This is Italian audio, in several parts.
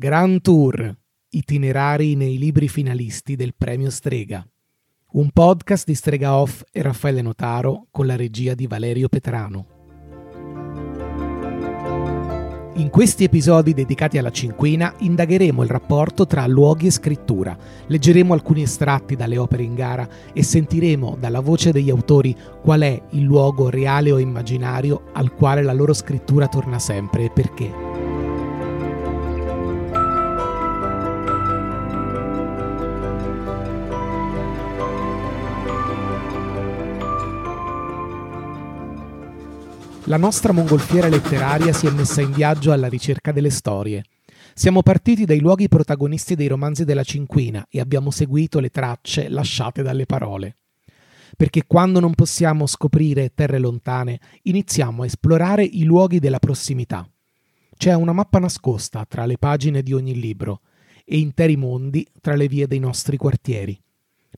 Grand Tour, itinerari nei libri finalisti del premio Strega. Un podcast di Strega Off e Raffaele Notaro con la regia di Valerio Petrano. In questi episodi dedicati alla cinquina indagheremo il rapporto tra luoghi e scrittura, leggeremo alcuni estratti dalle opere in gara e sentiremo dalla voce degli autori qual è il luogo reale o immaginario al quale la loro scrittura torna sempre e perché. La nostra mongolfiera letteraria si è messa in viaggio alla ricerca delle storie. Siamo partiti dai luoghi protagonisti dei romanzi della cinquina e abbiamo seguito le tracce lasciate dalle parole. Perché quando non possiamo scoprire terre lontane, iniziamo a esplorare i luoghi della prossimità. C'è una mappa nascosta tra le pagine di ogni libro e interi mondi tra le vie dei nostri quartieri.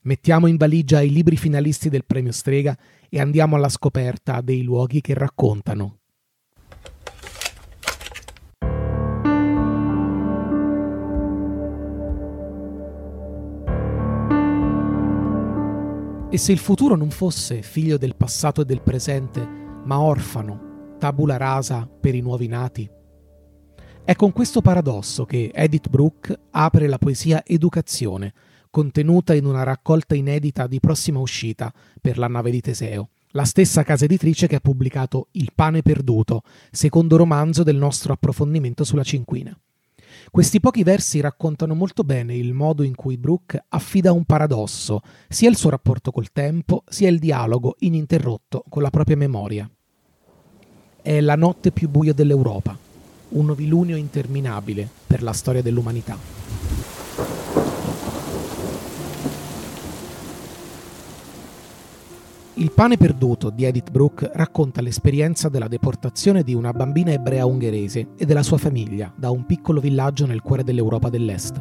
Mettiamo in valigia i libri finalisti del premio Strega e andiamo alla scoperta dei luoghi che raccontano. E se il futuro non fosse figlio del passato e del presente, ma orfano, tabula rasa per i nuovi nati? È con questo paradosso che Edith Brooke apre la poesia Educazione, contenuta in una raccolta inedita di prossima uscita per la nave di Teseo, la stessa casa editrice che ha pubblicato Il pane perduto, secondo romanzo del nostro approfondimento sulla cinquina. Questi pochi versi raccontano molto bene il modo in cui Brooke affida un paradosso, sia il suo rapporto col tempo, sia il dialogo ininterrotto con la propria memoria. È la notte più buia dell'Europa, un novilunio interminabile per la storia dell'umanità. Il pane perduto di Edith Brooke racconta l'esperienza della deportazione di una bambina ebrea ungherese e della sua famiglia da un piccolo villaggio nel cuore dell'Europa dell'Est.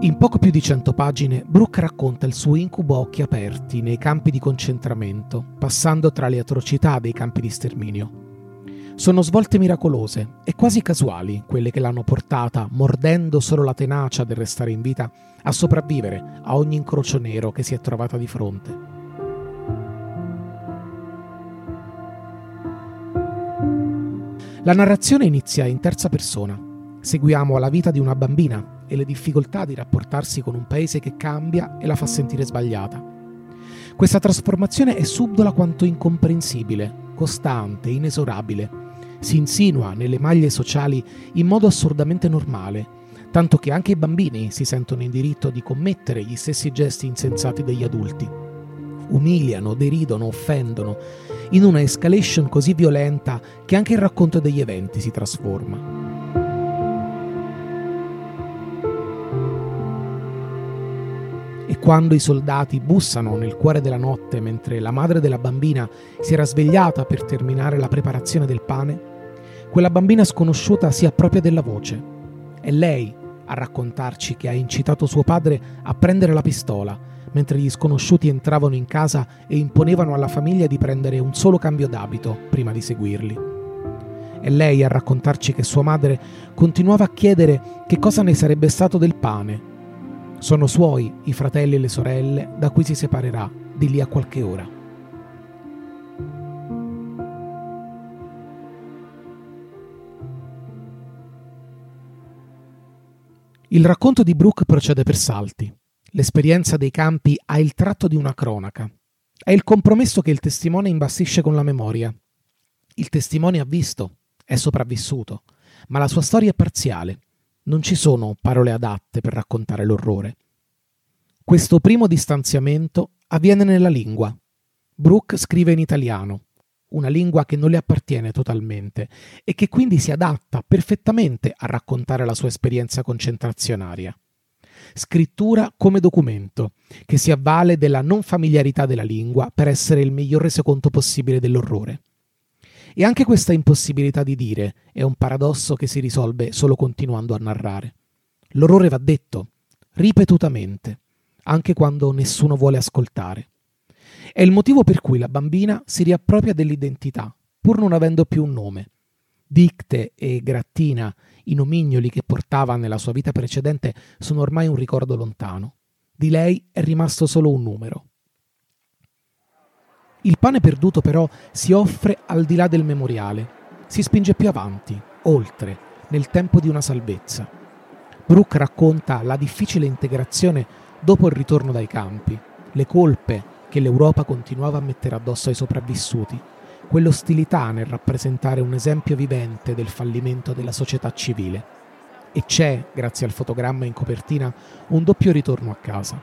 In poco più di cento pagine, Brooke racconta il suo incubo a occhi aperti nei campi di concentramento, passando tra le atrocità dei campi di sterminio. Sono svolte miracolose e quasi casuali quelle che l'hanno portata, mordendo solo la tenacia del restare in vita, a sopravvivere a ogni incrocio nero che si è trovata di fronte. La narrazione inizia in terza persona. Seguiamo la vita di una bambina e le difficoltà di rapportarsi con un paese che cambia e la fa sentire sbagliata. Questa trasformazione è subdola quanto incomprensibile, costante, inesorabile si insinua nelle maglie sociali in modo assurdamente normale, tanto che anche i bambini si sentono in diritto di commettere gli stessi gesti insensati degli adulti. Umiliano, deridono, offendono, in una escalation così violenta che anche il racconto degli eventi si trasforma. Quando i soldati bussano nel cuore della notte mentre la madre della bambina si era svegliata per terminare la preparazione del pane, quella bambina sconosciuta si appropria della voce. È lei a raccontarci che ha incitato suo padre a prendere la pistola, mentre gli sconosciuti entravano in casa e imponevano alla famiglia di prendere un solo cambio d'abito prima di seguirli. È lei a raccontarci che sua madre continuava a chiedere che cosa ne sarebbe stato del pane sono suoi i fratelli e le sorelle da cui si separerà di lì a qualche ora. Il racconto di Brooke procede per salti. L'esperienza dei campi ha il tratto di una cronaca. È il compromesso che il testimone imbastisce con la memoria. Il testimone ha visto, è sopravvissuto, ma la sua storia è parziale non ci sono parole adatte per raccontare l'orrore. Questo primo distanziamento avviene nella lingua. Brooke scrive in italiano, una lingua che non le appartiene totalmente e che quindi si adatta perfettamente a raccontare la sua esperienza concentrazionaria. Scrittura come documento, che si avvale della non familiarità della lingua per essere il miglior resoconto possibile dell'orrore. E anche questa impossibilità di dire è un paradosso che si risolve solo continuando a narrare. L'orrore va detto, ripetutamente, anche quando nessuno vuole ascoltare. È il motivo per cui la bambina si riappropria dell'identità, pur non avendo più un nome. Dicte e Grattina, i nomignoli che portava nella sua vita precedente, sono ormai un ricordo lontano. Di lei è rimasto solo un numero. Il pane perduto però si offre al di là del memoriale, si spinge più avanti, oltre, nel tempo di una salvezza. Brooke racconta la difficile integrazione dopo il ritorno dai campi, le colpe che l'Europa continuava a mettere addosso ai sopravvissuti, quell'ostilità nel rappresentare un esempio vivente del fallimento della società civile. E c'è, grazie al fotogramma in copertina, un doppio ritorno a casa.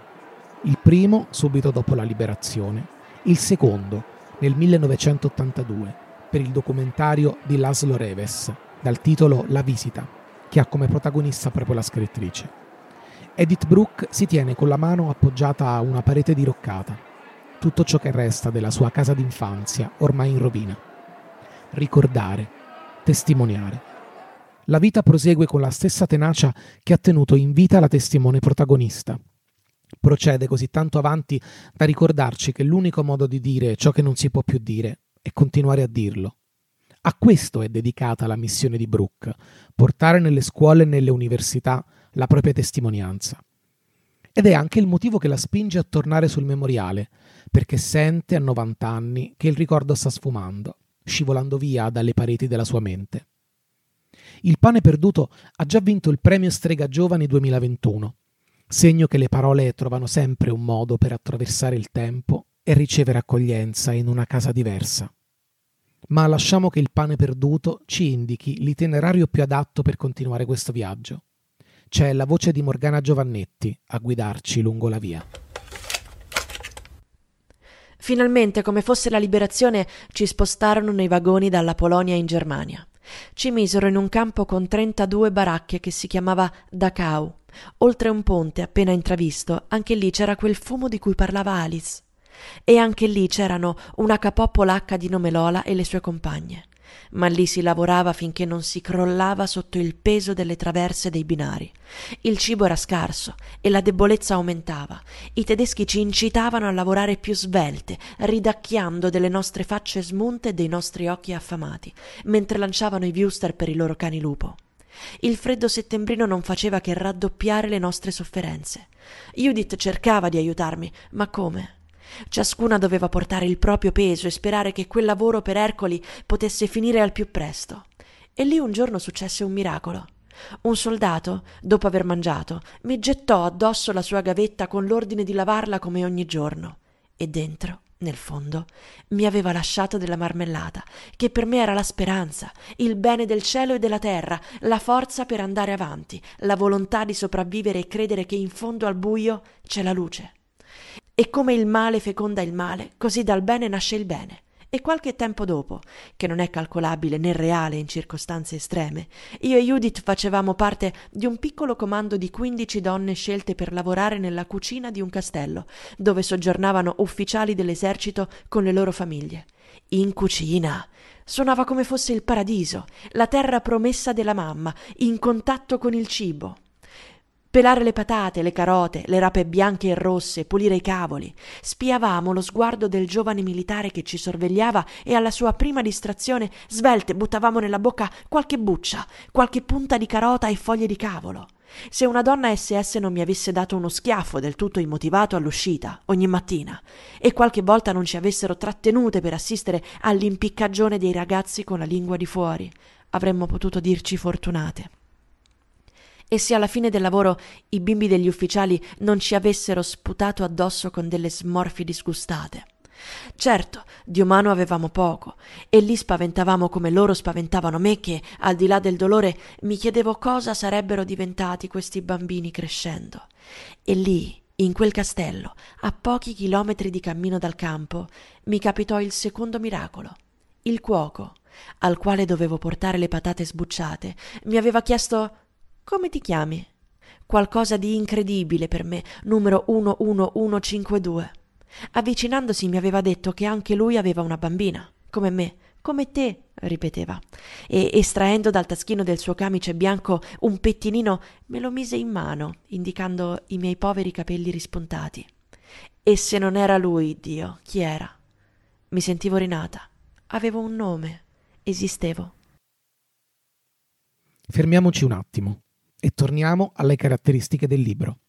Il primo subito dopo la liberazione, il secondo nel 1982 per il documentario di Laszlo Reves dal titolo La visita, che ha come protagonista proprio la scrittrice. Edith Brooke si tiene con la mano appoggiata a una parete diroccata, tutto ciò che resta della sua casa d'infanzia ormai in rovina. Ricordare, testimoniare. La vita prosegue con la stessa tenacia che ha tenuto in vita la testimone protagonista. Procede così tanto avanti da ricordarci che l'unico modo di dire ciò che non si può più dire è continuare a dirlo. A questo è dedicata la missione di Brooke, portare nelle scuole e nelle università la propria testimonianza. Ed è anche il motivo che la spinge a tornare sul memoriale, perché sente a 90 anni che il ricordo sta sfumando, scivolando via dalle pareti della sua mente. Il pane perduto ha già vinto il premio Strega Giovani 2021, segno che le parole trovano sempre un modo per attraversare il tempo e ricevere accoglienza in una casa diversa ma lasciamo che il pane perduto ci indichi l'itinerario più adatto per continuare questo viaggio. C'è la voce di Morgana Giovannetti a guidarci lungo la via. Finalmente, come fosse la liberazione, ci spostarono nei vagoni dalla Polonia in Germania. Ci misero in un campo con 32 baracche che si chiamava Dachau. Oltre un ponte appena intravisto, anche lì c'era quel fumo di cui parlava Alice. E anche lì c'erano una capò polacca di nome Lola e le sue compagne. Ma lì si lavorava finché non si crollava sotto il peso delle traverse dei binari. Il cibo era scarso e la debolezza aumentava. I tedeschi ci incitavano a lavorare più svelte, ridacchiando delle nostre facce smunte e dei nostri occhi affamati, mentre lanciavano i viewster per i loro cani lupo. Il freddo settembrino non faceva che raddoppiare le nostre sofferenze. Judith cercava di aiutarmi, ma come? Ciascuna doveva portare il proprio peso e sperare che quel lavoro per Ercoli potesse finire al più presto. E lì un giorno successe un miracolo. Un soldato, dopo aver mangiato, mi gettò addosso la sua gavetta con l'ordine di lavarla come ogni giorno. E dentro, nel fondo, mi aveva lasciato della marmellata, che per me era la speranza, il bene del cielo e della terra, la forza per andare avanti, la volontà di sopravvivere e credere che in fondo al buio c'è la luce. E come il male feconda il male, così dal bene nasce il bene. E qualche tempo dopo, che non è calcolabile né reale in circostanze estreme, io e Judith facevamo parte di un piccolo comando di quindici donne scelte per lavorare nella cucina di un castello, dove soggiornavano ufficiali dell'esercito con le loro famiglie. In cucina! Suonava come fosse il paradiso, la terra promessa della mamma, in contatto con il cibo pelare le patate, le carote, le rape bianche e rosse, pulire i cavoli. Spiavamo lo sguardo del giovane militare che ci sorvegliava e alla sua prima distrazione, svelte, buttavamo nella bocca qualche buccia, qualche punta di carota e foglie di cavolo. Se una donna SS non mi avesse dato uno schiaffo del tutto immotivato all'uscita, ogni mattina, e qualche volta non ci avessero trattenute per assistere all'impiccagione dei ragazzi con la lingua di fuori, avremmo potuto dirci fortunate e se alla fine del lavoro i bimbi degli ufficiali non ci avessero sputato addosso con delle smorfie disgustate. Certo, di umano avevamo poco, e lì spaventavamo come loro spaventavano me che, al di là del dolore, mi chiedevo cosa sarebbero diventati questi bambini crescendo. E lì, in quel castello, a pochi chilometri di cammino dal campo, mi capitò il secondo miracolo. Il cuoco, al quale dovevo portare le patate sbucciate, mi aveva chiesto come ti chiami? Qualcosa di incredibile per me, numero 11152. Avvicinandosi mi aveva detto che anche lui aveva una bambina, come me, come te, ripeteva, e estraendo dal taschino del suo camice bianco un pettinino me lo mise in mano, indicando i miei poveri capelli rispuntati. E se non era lui, Dio, chi era? Mi sentivo rinata. Avevo un nome. Esistevo. Fermiamoci un attimo e torniamo alle caratteristiche del libro.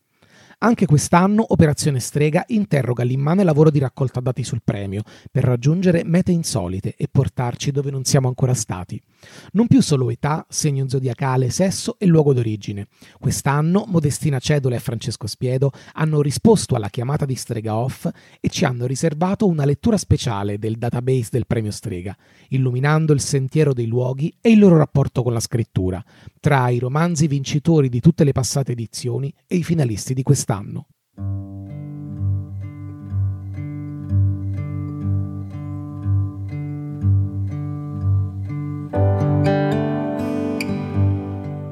Anche quest'anno Operazione Strega interroga l'immane lavoro di raccolta dati sul premio per raggiungere mete insolite e portarci dove non siamo ancora stati. Non più solo età, segno zodiacale, sesso e luogo d'origine. Quest'anno Modestina Cedola e Francesco Spiedo hanno risposto alla chiamata di Strega Off e ci hanno riservato una lettura speciale del database del premio Strega, illuminando il sentiero dei luoghi e il loro rapporto con la scrittura, tra i romanzi vincitori di tutte le passate edizioni e i finalisti di quest'anno quest'anno.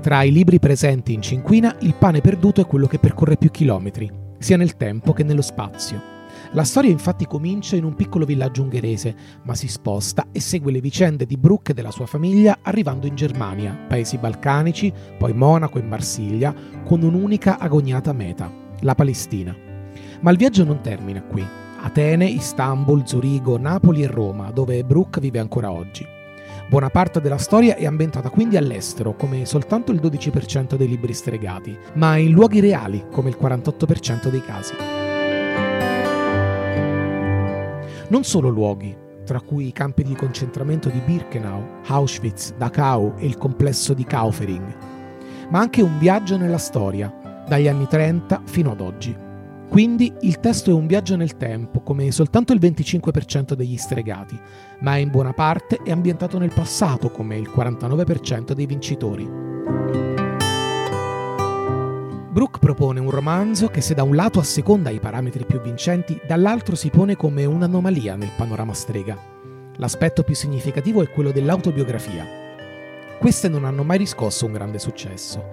Tra i libri presenti in cinquina, Il pane perduto è quello che percorre più chilometri, sia nel tempo che nello spazio. La storia infatti comincia in un piccolo villaggio ungherese, ma si sposta e segue le vicende di Brooke e della sua famiglia arrivando in Germania, paesi balcanici, poi Monaco e Marsiglia, con un'unica agognata meta, la Palestina. Ma il viaggio non termina qui. Atene, Istanbul, Zurigo, Napoli e Roma, dove Brooke vive ancora oggi. Buona parte della storia è ambientata quindi all'estero, come soltanto il 12% dei libri stregati, ma in luoghi reali, come il 48% dei casi. Non solo luoghi, tra cui i campi di concentramento di Birkenau, Auschwitz, Dachau e il complesso di Kaufering, ma anche un viaggio nella storia, dagli anni 30 fino ad oggi. Quindi il testo è un viaggio nel tempo, come soltanto il 25% degli stregati, ma in buona parte è ambientato nel passato, come il 49% dei vincitori. Brooke propone un romanzo che se da un lato asseconda i parametri più vincenti, dall'altro si pone come un'anomalia nel panorama strega. L'aspetto più significativo è quello dell'autobiografia. Queste non hanno mai riscosso un grande successo,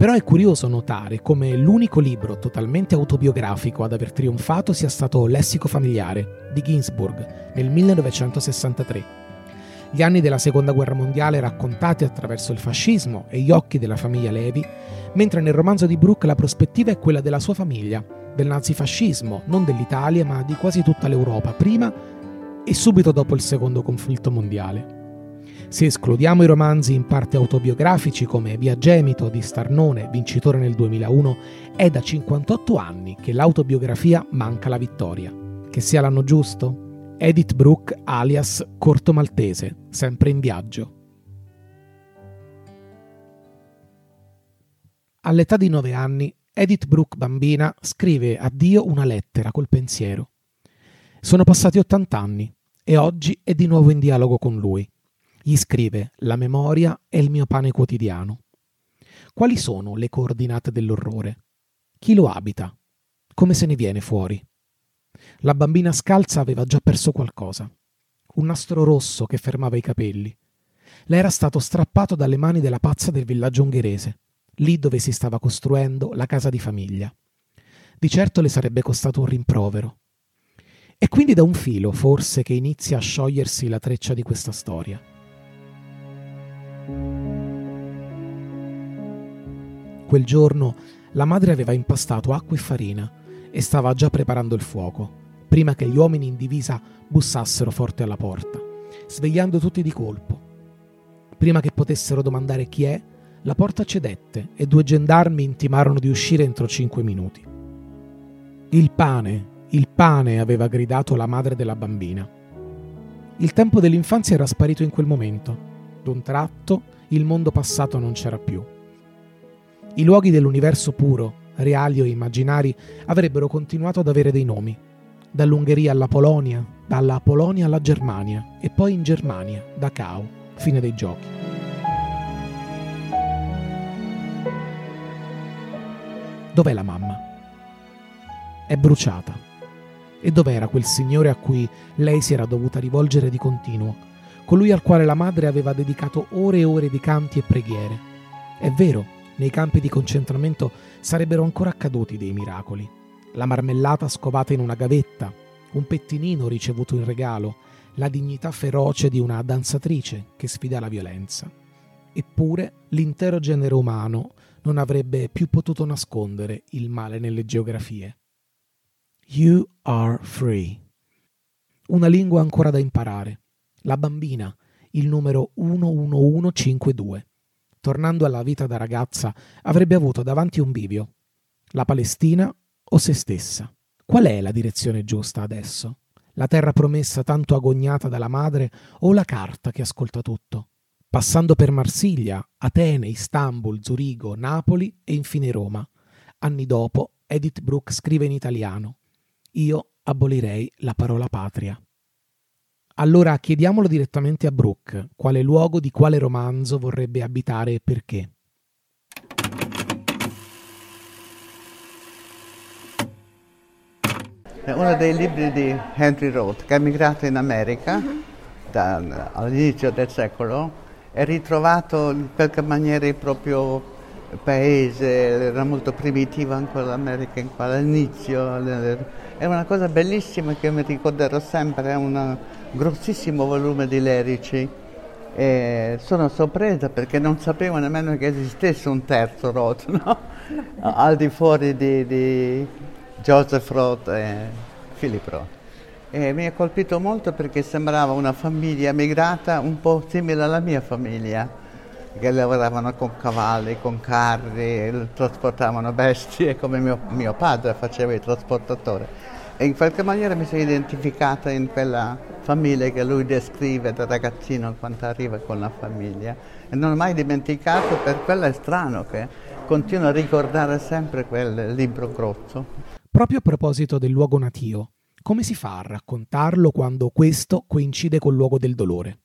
però è curioso notare come l'unico libro totalmente autobiografico ad aver trionfato sia stato Lessico familiare di Ginsburg nel 1963. Gli anni della Seconda Guerra Mondiale raccontati attraverso il fascismo e gli occhi della famiglia Levi, mentre nel romanzo di Brooke la prospettiva è quella della sua famiglia, del nazifascismo, non dell'Italia ma di quasi tutta l'Europa, prima e subito dopo il secondo conflitto mondiale. Se escludiamo i romanzi in parte autobiografici come Via Gemito di Starnone, vincitore nel 2001, è da 58 anni che l'autobiografia manca la vittoria. Che sia l'anno giusto? Edith Brooke alias Corto Maltese, sempre in viaggio. All'età di 9 anni, Edith Brooke bambina scrive a Dio una lettera col pensiero. Sono passati 80 anni e oggi è di nuovo in dialogo con lui. Gli scrive La memoria è il mio pane quotidiano. Quali sono le coordinate dell'orrore? Chi lo abita? Come se ne viene fuori? La bambina scalza aveva già perso qualcosa. Un nastro rosso che fermava i capelli. Le era stato strappato dalle mani della pazza del villaggio ungherese, lì dove si stava costruendo la casa di famiglia. Di certo le sarebbe costato un rimprovero. È quindi da un filo, forse, che inizia a sciogliersi la treccia di questa storia. Quel giorno la madre aveva impastato acqua e farina e stava già preparando il fuoco, prima che gli uomini in divisa bussassero forte alla porta, svegliando tutti di colpo. Prima che potessero domandare chi è, la porta cedette e due gendarmi intimarono di uscire entro cinque minuti. Il pane, il pane, aveva gridato la madre della bambina. Il tempo dell'infanzia era sparito in quel momento d'un tratto il mondo passato non c'era più. I luoghi dell'universo puro, reali o immaginari, avrebbero continuato ad avere dei nomi, dall'Ungheria alla Polonia, dalla Polonia alla Germania e poi in Germania, da Cao, fine dei giochi. Dov'è la mamma? È bruciata. E dov'era quel signore a cui lei si era dovuta rivolgere di continuo? Colui al quale la madre aveva dedicato ore e ore di canti e preghiere. È vero, nei campi di concentramento sarebbero ancora accaduti dei miracoli. La marmellata scovata in una gavetta, un pettinino ricevuto in regalo, la dignità feroce di una danzatrice che sfida la violenza. Eppure l'intero genere umano non avrebbe più potuto nascondere il male nelle geografie. You are free. Una lingua ancora da imparare, la bambina, il numero 11152. tornando alla vita da ragazza, avrebbe avuto davanti un bivio. La Palestina o se stessa? Qual è la direzione giusta adesso? La terra promessa tanto agognata dalla madre o la carta che ascolta tutto? Passando per Marsiglia, Atene, Istanbul, Zurigo, Napoli e infine Roma. Anni dopo, Edith Brooke scrive in italiano: Io abolirei la parola patria. Allora chiediamolo direttamente a Brooke, quale luogo di quale romanzo vorrebbe abitare e perché. È uno dei libri di Henry Roth, che è emigrato in America da, all'inizio del secolo, è ritrovato in qualche maniera proprio paese, era molto primitivo ancora l'America all'inizio, è una cosa bellissima che mi ricorderò sempre, è un grossissimo volume di lerici. E sono sorpresa perché non sapevo nemmeno che esistesse un terzo Roth, no? al di fuori di, di Joseph Roth e Philip Roth. E mi ha colpito molto perché sembrava una famiglia migrata un po' simile alla mia famiglia, che lavoravano con cavalli, con carri, trasportavano bestie come mio, mio padre faceva il trasportatore. E in qualche maniera mi sono identificata in quella famiglia che lui descrive da ragazzino quando arriva con la famiglia. E non ho mai dimenticato, per quello è strano che continuo a ricordare sempre quel libro grosso. Proprio a proposito del luogo natio, come si fa a raccontarlo quando questo coincide col luogo del dolore?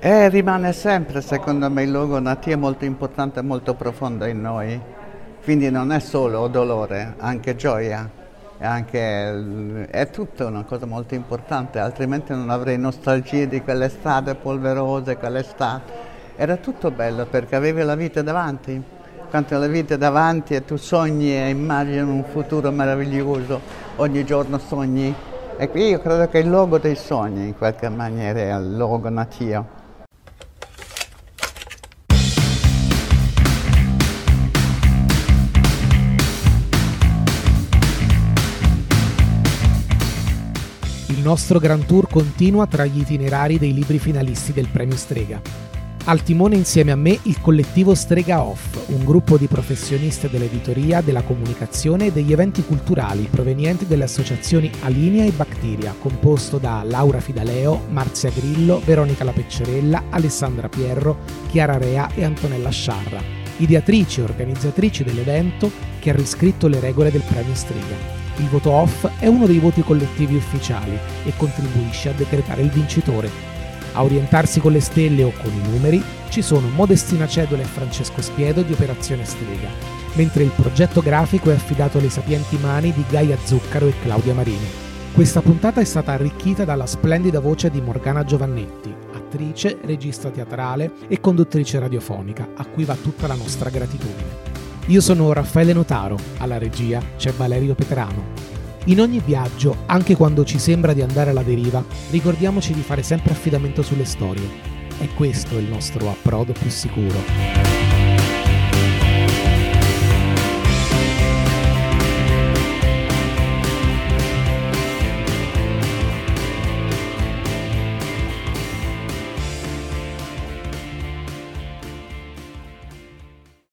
Eh, rimane sempre, secondo me, il luogo natio molto importante e molto profondo in noi. Quindi non è solo dolore, anche gioia, anche, è tutta una cosa molto importante, altrimenti non avrei nostalgia di quelle strade polverose, quelle strade. Era tutto bello perché avevi la vita davanti quanto la vita è davanti e tu sogni e immagini un futuro meraviglioso, ogni giorno sogni. E qui io credo che il luogo dei sogni in qualche maniera è il luogo natio. Nostro Grand Tour continua tra gli itinerari dei libri finalisti del premio Strega. Al timone insieme a me il collettivo Strega Off, un gruppo di professionisti dell'editoria, della comunicazione e degli eventi culturali provenienti dalle associazioni Alinea e Bacteria, composto da Laura Fidaleo, Marzia Grillo, Veronica La Peccerella, Alessandra Pierro, Chiara Rea e Antonella Sciarra, ideatrici e organizzatrici dell'evento che ha riscritto le regole del premio Strega. Il voto off è uno dei voti collettivi ufficiali e contribuisce a decretare il vincitore, a orientarsi con le stelle o con i numeri ci sono Modestina Cedola e Francesco Spiedo di Operazione Strega, mentre il progetto grafico è affidato alle sapienti mani di Gaia Zuccaro e Claudia Marini. Questa puntata è stata arricchita dalla splendida voce di Morgana Giovannetti, attrice, regista teatrale e conduttrice radiofonica, a cui va tutta la nostra gratitudine. Io sono Raffaele Notaro, alla regia c'è Valerio Petrano. In ogni viaggio, anche quando ci sembra di andare alla deriva, ricordiamoci di fare sempre affidamento sulle storie. E questo è il nostro approdo più sicuro.